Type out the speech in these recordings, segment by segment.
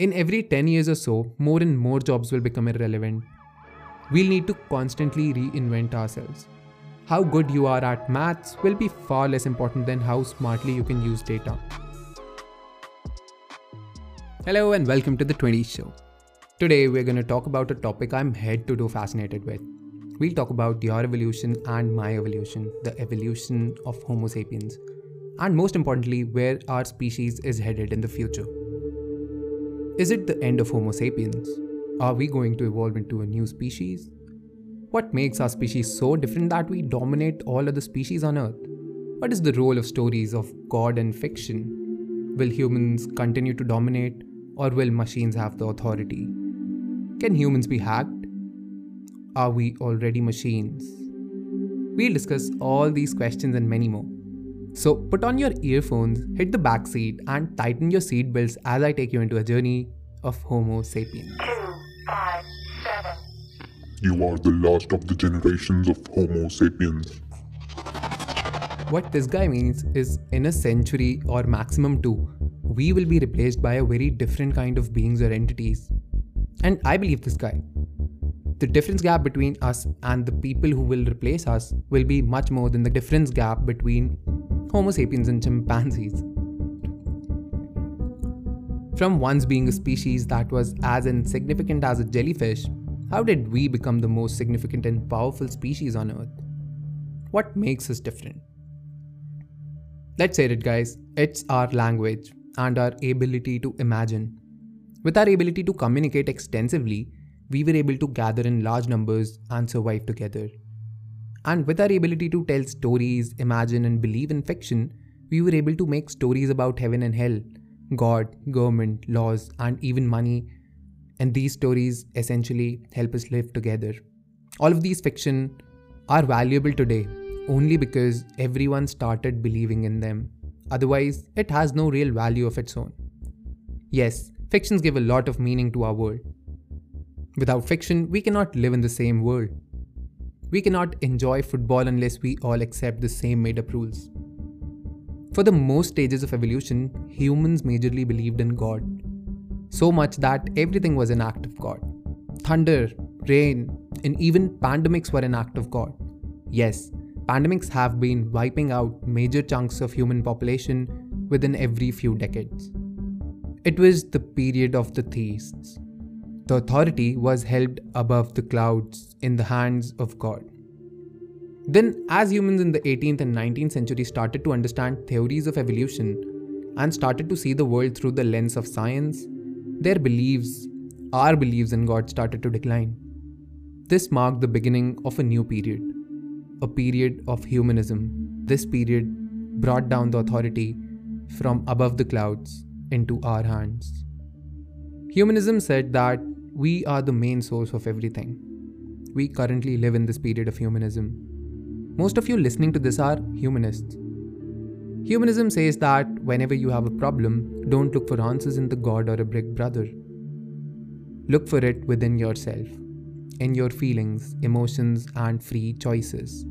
In every 10 years or so, more and more jobs will become irrelevant. We'll need to constantly reinvent ourselves. How good you are at maths will be far less important than how smartly you can use data. Hello and welcome to the 20s show. Today we're going to talk about a topic I'm head to toe fascinated with. We'll talk about your evolution and my evolution, the evolution of Homo sapiens, and most importantly, where our species is headed in the future. Is it the end of Homo sapiens? Are we going to evolve into a new species? What makes our species so different that we dominate all other species on Earth? What is the role of stories of God and fiction? Will humans continue to dominate or will machines have the authority? Can humans be hacked? Are we already machines? We'll discuss all these questions and many more. So put on your earphones, hit the back seat, and tighten your seatbelts as I take you into a journey of Homo sapiens. two, five, seven. You are the last of the generations of Homo sapiens. What this guy means is in a century or maximum two, we will be replaced by a very different kind of beings or entities. And I believe this guy. The difference gap between us and the people who will replace us will be much more than the difference gap between Homo sapiens and chimpanzees. From once being a species that was as insignificant as a jellyfish, how did we become the most significant and powerful species on Earth? What makes us different? Let's say it, guys. It's our language and our ability to imagine. With our ability to communicate extensively, we were able to gather in large numbers and survive together. And with our ability to tell stories, imagine, and believe in fiction, we were able to make stories about heaven and hell, God, government, laws, and even money. And these stories essentially help us live together. All of these fiction are valuable today only because everyone started believing in them. Otherwise, it has no real value of its own. Yes, fictions give a lot of meaning to our world. Without fiction, we cannot live in the same world. We cannot enjoy football unless we all accept the same made up rules. For the most stages of evolution, humans majorly believed in God. So much that everything was an act of God. Thunder, rain, and even pandemics were an act of God. Yes, pandemics have been wiping out major chunks of human population within every few decades. It was the period of the theists. The authority was held above the clouds in the hands of God. Then, as humans in the 18th and 19th century started to understand theories of evolution and started to see the world through the lens of science, their beliefs, our beliefs in God, started to decline. This marked the beginning of a new period, a period of humanism. This period brought down the authority from above the clouds into our hands. Humanism said that we are the main source of everything. We currently live in this period of humanism. Most of you listening to this are humanists. Humanism says that whenever you have a problem, don't look for answers in the God or a big brother. Look for it within yourself, in your feelings, emotions, and free choices.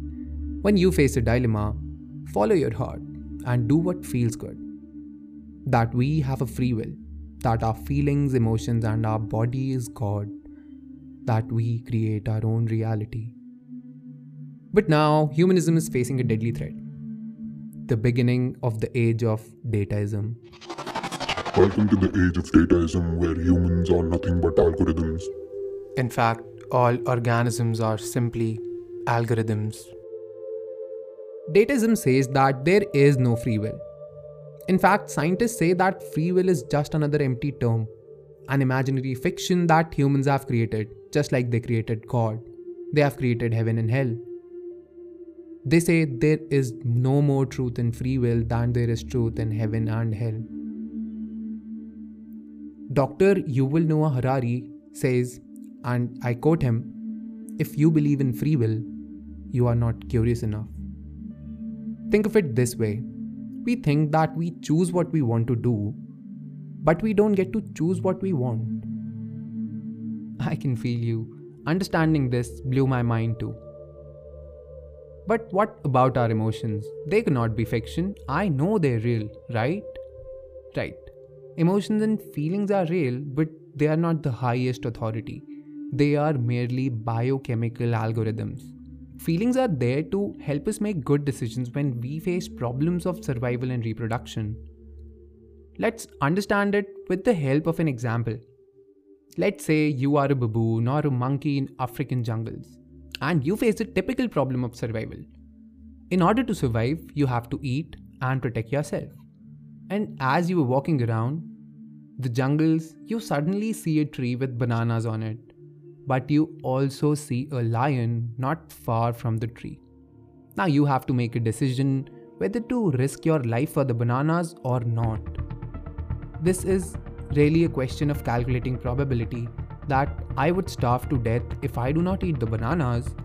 When you face a dilemma, follow your heart and do what feels good. That we have a free will, that our feelings, emotions, and our body is God, that we create our own reality. But now, humanism is facing a deadly threat the beginning of the age of dataism. Welcome to the age of dataism where humans are nothing but algorithms. In fact, all organisms are simply algorithms. Dataism says that there is no free will. In fact, scientists say that free will is just another empty term, an imaginary fiction that humans have created, just like they created God. They have created heaven and hell. They say there is no more truth in free will than there is truth in heaven and hell. Dr. Yuval Noah Harari says, and I quote him If you believe in free will, you are not curious enough. Think of it this way we think that we choose what we want to do, but we don't get to choose what we want. I can feel you. Understanding this blew my mind too. But what about our emotions? They cannot be fiction. I know they're real, right? Right. Emotions and feelings are real, but they are not the highest authority. They are merely biochemical algorithms. Feelings are there to help us make good decisions when we face problems of survival and reproduction. Let's understand it with the help of an example. Let's say you are a baboon or a monkey in African jungles, and you face a typical problem of survival. In order to survive, you have to eat and protect yourself. And as you were walking around the jungles, you suddenly see a tree with bananas on it, but you also see a lion not far from the tree. Now you have to make a decision whether to risk your life for the bananas or not. This is really a question of calculating probability that I would starve to death if I do not eat the bananas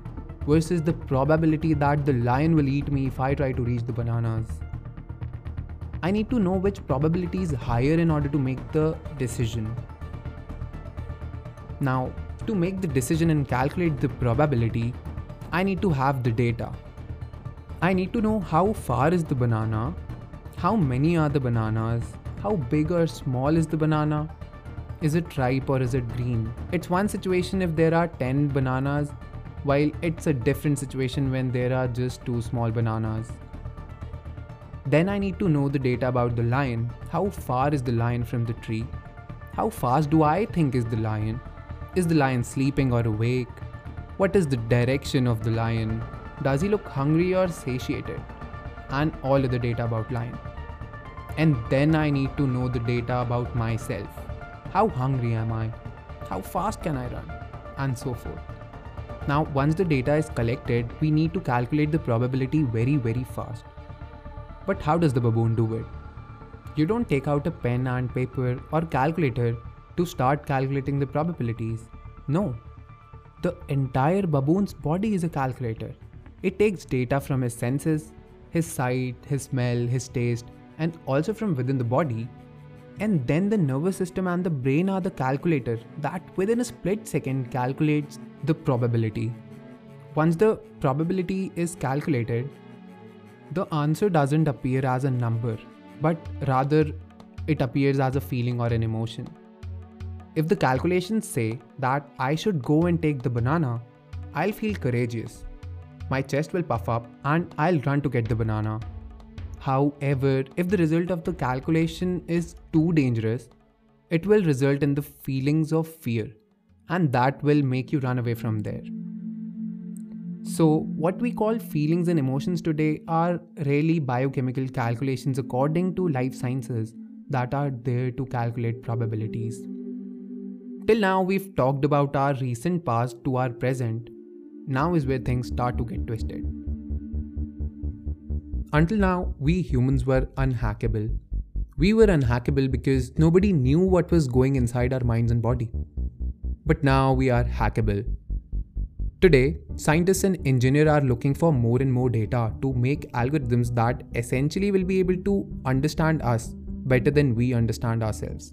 versus the probability that the lion will eat me if I try to reach the bananas. I need to know which probability is higher in order to make the decision. Now, to make the decision and calculate the probability, I need to have the data. I need to know how far is the banana, how many are the bananas, how big or small is the banana, is it ripe or is it green. It's one situation if there are 10 bananas, while it's a different situation when there are just two small bananas. Then I need to know the data about the lion. How far is the lion from the tree? How fast do I think is the lion? Is the lion sleeping or awake? What is the direction of the lion? Does he look hungry or satiated? And all other data about lion. And then I need to know the data about myself. How hungry am I? How fast can I run? And so forth. Now, once the data is collected, we need to calculate the probability very, very fast. But how does the baboon do it? You don't take out a pen and paper or calculator to start calculating the probabilities. No. The entire baboon's body is a calculator. It takes data from his senses, his sight, his smell, his taste, and also from within the body. And then the nervous system and the brain are the calculator that within a split second calculates the probability. Once the probability is calculated, the answer doesn't appear as a number, but rather it appears as a feeling or an emotion. If the calculations say that I should go and take the banana, I'll feel courageous. My chest will puff up and I'll run to get the banana. However, if the result of the calculation is too dangerous, it will result in the feelings of fear, and that will make you run away from there. So, what we call feelings and emotions today are really biochemical calculations according to life sciences that are there to calculate probabilities. Till now, we've talked about our recent past to our present. Now is where things start to get twisted. Until now, we humans were unhackable. We were unhackable because nobody knew what was going inside our minds and body. But now we are hackable Today, scientists and engineers are looking for more and more data to make algorithms that essentially will be able to understand us better than we understand ourselves.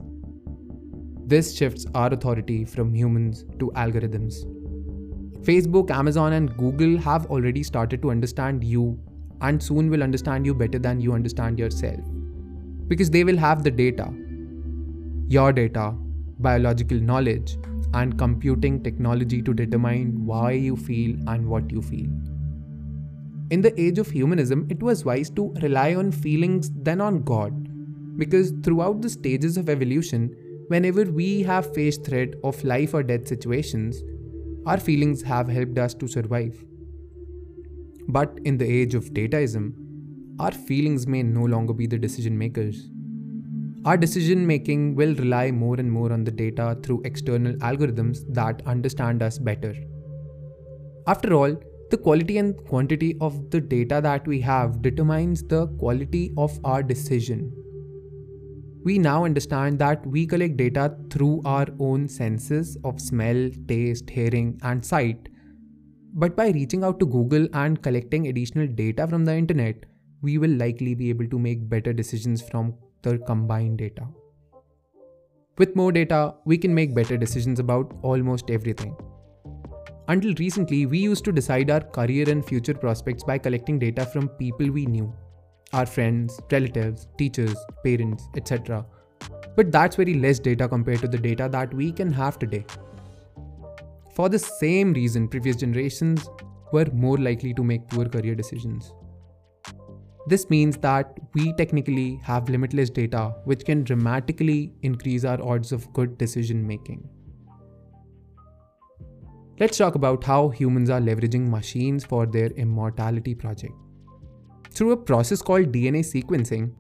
This shifts our authority from humans to algorithms. Facebook, Amazon, and Google have already started to understand you and soon will understand you better than you understand yourself. Because they will have the data, your data, biological knowledge, and computing technology to determine why you feel and what you feel. In the age of humanism, it was wise to rely on feelings than on God, because throughout the stages of evolution, whenever we have faced threat of life or death situations, our feelings have helped us to survive. But in the age of dataism, our feelings may no longer be the decision makers. Our decision making will rely more and more on the data through external algorithms that understand us better. After all, the quality and quantity of the data that we have determines the quality of our decision. We now understand that we collect data through our own senses of smell, taste, hearing, and sight. But by reaching out to Google and collecting additional data from the internet, we will likely be able to make better decisions from the combined data. With more data, we can make better decisions about almost everything. Until recently, we used to decide our career and future prospects by collecting data from people we knew our friends, relatives, teachers, parents, etc. But that's very less data compared to the data that we can have today. For the same reason, previous generations were more likely to make poor career decisions. This means that we technically have limitless data which can dramatically increase our odds of good decision making. Let's talk about how humans are leveraging machines for their immortality project. Through a process called DNA sequencing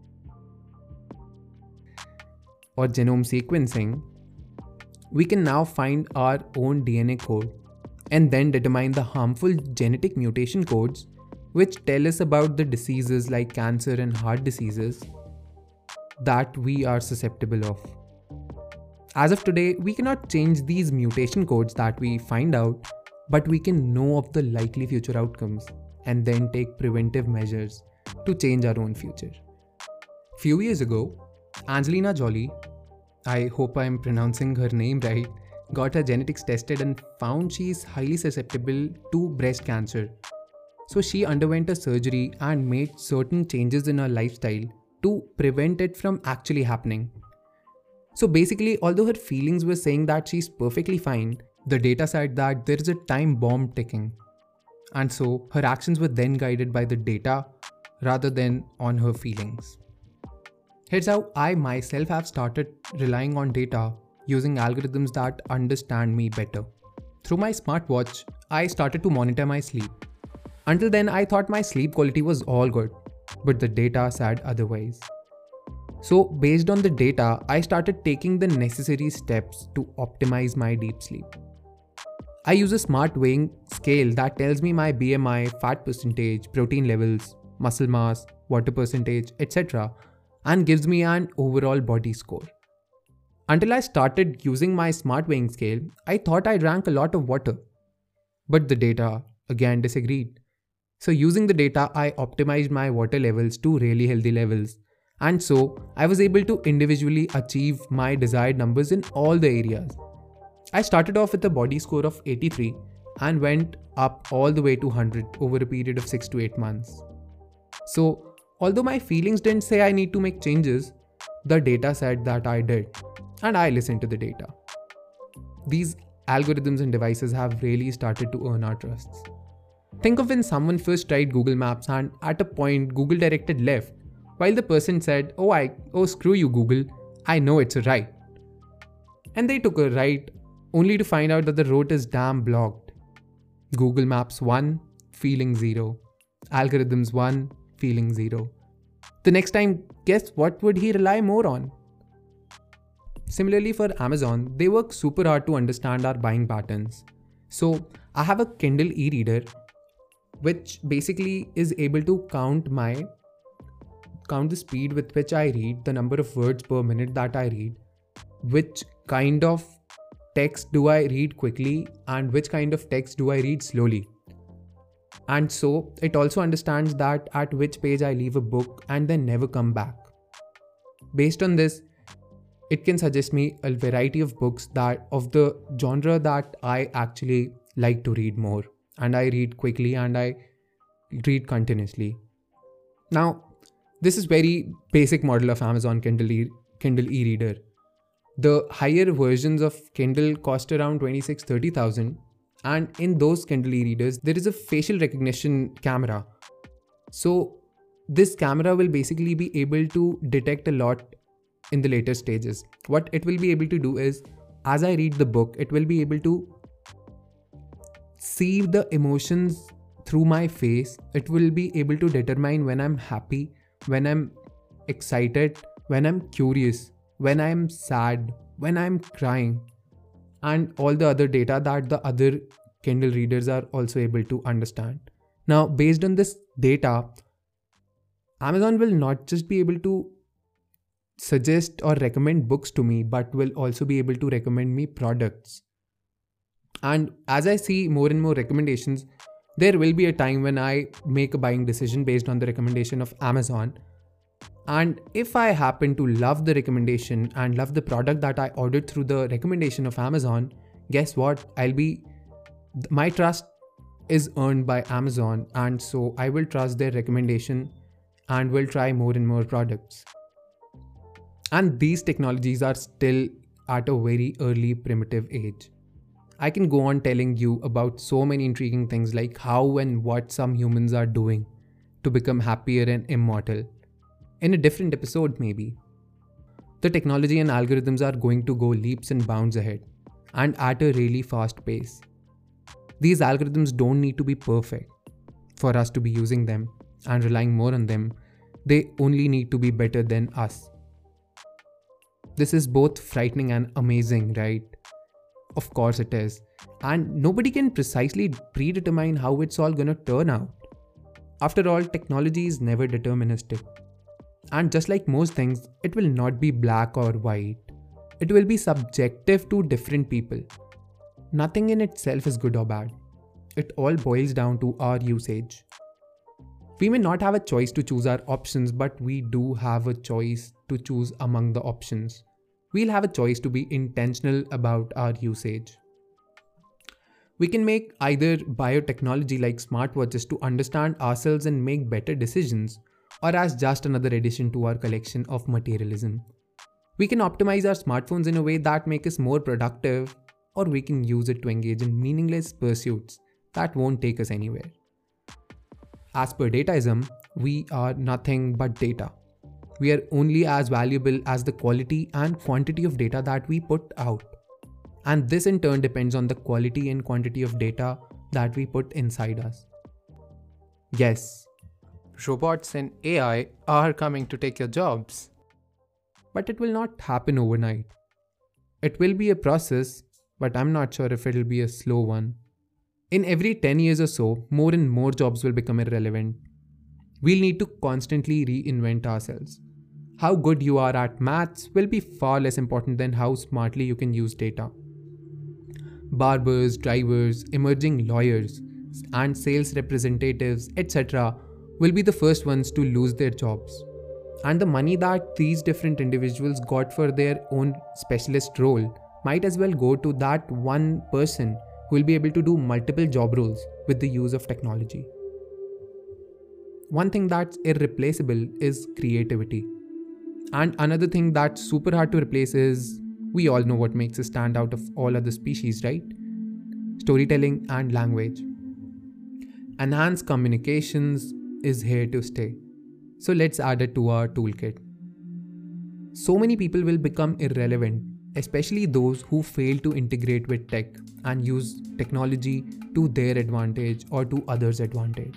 or genome sequencing, we can now find our own DNA code and then determine the harmful genetic mutation codes which tell us about the diseases like cancer and heart diseases that we are susceptible of. As of today, we cannot change these mutation codes that we find out, but we can know of the likely future outcomes and then take preventive measures to change our own future. Few years ago, Angelina Jolie, I hope I'm pronouncing her name right, got her genetics tested and found she is highly susceptible to breast cancer. So she underwent a surgery and made certain changes in her lifestyle to prevent it from actually happening. So basically, although her feelings were saying that she's perfectly fine, the data said that there is a time bomb ticking. And so her actions were then guided by the data rather than on her feelings. Here's how I myself have started relying on data using algorithms that understand me better. Through my smartwatch, I started to monitor my sleep. Until then, I thought my sleep quality was all good, but the data said otherwise. So, based on the data, I started taking the necessary steps to optimize my deep sleep. I use a smart weighing scale that tells me my BMI, fat percentage, protein levels, muscle mass, water percentage, etc., and gives me an overall body score. Until I started using my smart weighing scale, I thought I drank a lot of water. But the data again disagreed. So, using the data, I optimized my water levels to really healthy levels. And so, I was able to individually achieve my desired numbers in all the areas. I started off with a body score of 83 and went up all the way to 100 over a period of 6 to 8 months. So, although my feelings didn't say I need to make changes, the data said that I did and I listened to the data. These algorithms and devices have really started to earn our trusts. Think of when someone first tried Google Maps and at a point Google directed left, while the person said, Oh, I, oh, screw you, Google, I know it's a right. And they took a right only to find out that the road is damn blocked. Google Maps 1, feeling 0. Algorithms 1, feeling 0. The next time, guess what would he rely more on? Similarly, for Amazon, they work super hard to understand our buying patterns. So, I have a Kindle e reader which basically is able to count my count the speed with which I read, the number of words per minute that I read, which kind of text do I read quickly, and which kind of text do I read slowly. And so it also understands that at which page I leave a book and then never come back. Based on this, it can suggest me a variety of books that of the genre that I actually like to read more and I read quickly and I read continuously. Now, this is very basic model of Amazon Kindle e- Kindle e-reader. The higher versions of Kindle cost around 26 30,000 and in those Kindle e-readers there is a facial recognition camera. So this camera will basically be able to detect a lot in the later stages. What it will be able to do is, as I read the book, it will be able to see the emotions through my face. It will be able to determine when I'm happy, when I'm excited, when I'm curious, when I'm sad, when I'm crying, and all the other data that the other Kindle readers are also able to understand. Now, based on this data, Amazon will not just be able to suggest or recommend books to me, but will also be able to recommend me products. And as I see more and more recommendations, there will be a time when I make a buying decision based on the recommendation of Amazon. And if I happen to love the recommendation and love the product that I ordered through the recommendation of Amazon, guess what? I'll be, my trust is earned by Amazon. And so I will trust their recommendation and will try more and more products. And these technologies are still at a very early primitive age. I can go on telling you about so many intriguing things like how and what some humans are doing to become happier and immortal. In a different episode, maybe. The technology and algorithms are going to go leaps and bounds ahead, and at a really fast pace. These algorithms don't need to be perfect for us to be using them and relying more on them. They only need to be better than us. This is both frightening and amazing, right? Of course it is. And nobody can precisely predetermine how it's all gonna turn out. After all, technology is never deterministic. And just like most things, it will not be black or white. It will be subjective to different people. Nothing in itself is good or bad. It all boils down to our usage. We may not have a choice to choose our options, but we do have a choice to choose among the options. We'll have a choice to be intentional about our usage. We can make either biotechnology like smartwatches to understand ourselves and make better decisions, or as just another addition to our collection of materialism. We can optimize our smartphones in a way that make us more productive, or we can use it to engage in meaningless pursuits that won't take us anywhere. As per dataism, we are nothing but data. We are only as valuable as the quality and quantity of data that we put out. And this in turn depends on the quality and quantity of data that we put inside us. Yes, robots and AI are coming to take your jobs. But it will not happen overnight. It will be a process, but I'm not sure if it'll be a slow one. In every 10 years or so, more and more jobs will become irrelevant. We'll need to constantly reinvent ourselves. How good you are at maths will be far less important than how smartly you can use data. Barbers, drivers, emerging lawyers, and sales representatives, etc., will be the first ones to lose their jobs. And the money that these different individuals got for their own specialist role might as well go to that one person who will be able to do multiple job roles with the use of technology. One thing that's irreplaceable is creativity. And another thing that's super hard to replace is we all know what makes us stand out of all other species, right? Storytelling and language. Enhanced communications is here to stay. So let's add it to our toolkit. So many people will become irrelevant, especially those who fail to integrate with tech and use technology to their advantage or to others' advantage.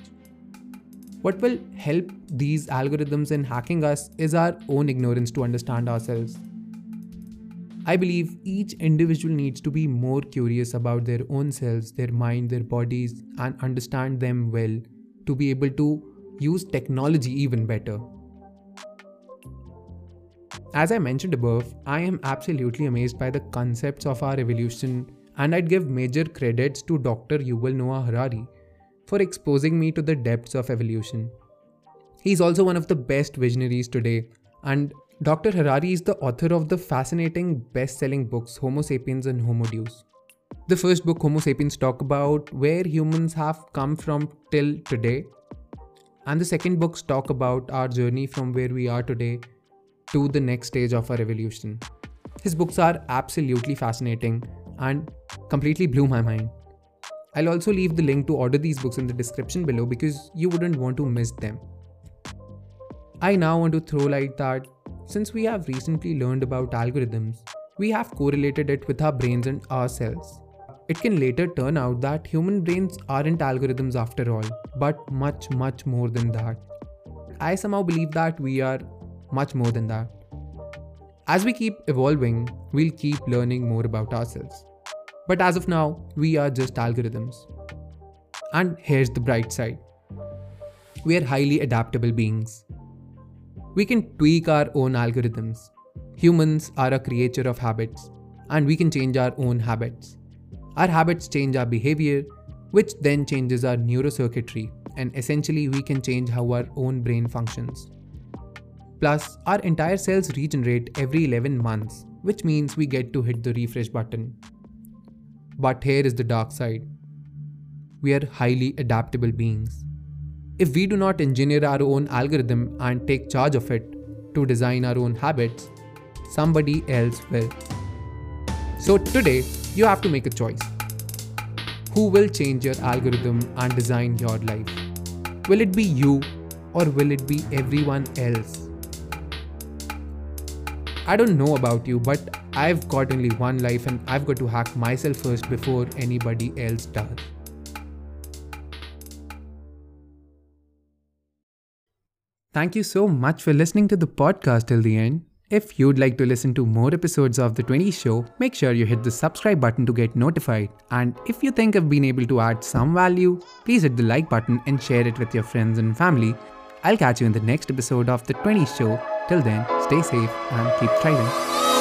What will help these algorithms in hacking us is our own ignorance to understand ourselves. I believe each individual needs to be more curious about their own selves, their mind, their bodies, and understand them well to be able to use technology even better. As I mentioned above, I am absolutely amazed by the concepts of our evolution, and I'd give major credits to Dr. Yuval Noah Harari for exposing me to the depths of evolution. He's also one of the best visionaries today, and Dr. Harari is the author of the fascinating best selling books Homo sapiens and Homo Deus. The first book, Homo sapiens, talk about where humans have come from till today, and the second books talk about our journey from where we are today to the next stage of our evolution. His books are absolutely fascinating and completely blew my mind. I'll also leave the link to order these books in the description below because you wouldn't want to miss them. I now want to throw light that since we have recently learned about algorithms, we have correlated it with our brains and our cells. It can later turn out that human brains aren't algorithms after all, but much, much more than that. I somehow believe that we are much more than that. As we keep evolving, we'll keep learning more about ourselves. But as of now, we are just algorithms. And here's the bright side we are highly adaptable beings. We can tweak our own algorithms. Humans are a creature of habits, and we can change our own habits. Our habits change our behavior, which then changes our neurocircuitry, and essentially, we can change how our own brain functions. Plus, our entire cells regenerate every 11 months, which means we get to hit the refresh button. But here is the dark side we are highly adaptable beings. If we do not engineer our own algorithm and take charge of it to design our own habits, somebody else will. So today, you have to make a choice. Who will change your algorithm and design your life? Will it be you or will it be everyone else? I don't know about you, but I've got only one life and I've got to hack myself first before anybody else does. Thank you so much for listening to the podcast till the end. If you'd like to listen to more episodes of The 20 Show, make sure you hit the subscribe button to get notified. And if you think I've been able to add some value, please hit the like button and share it with your friends and family. I'll catch you in the next episode of The 20 Show. Till then, stay safe and keep thriving.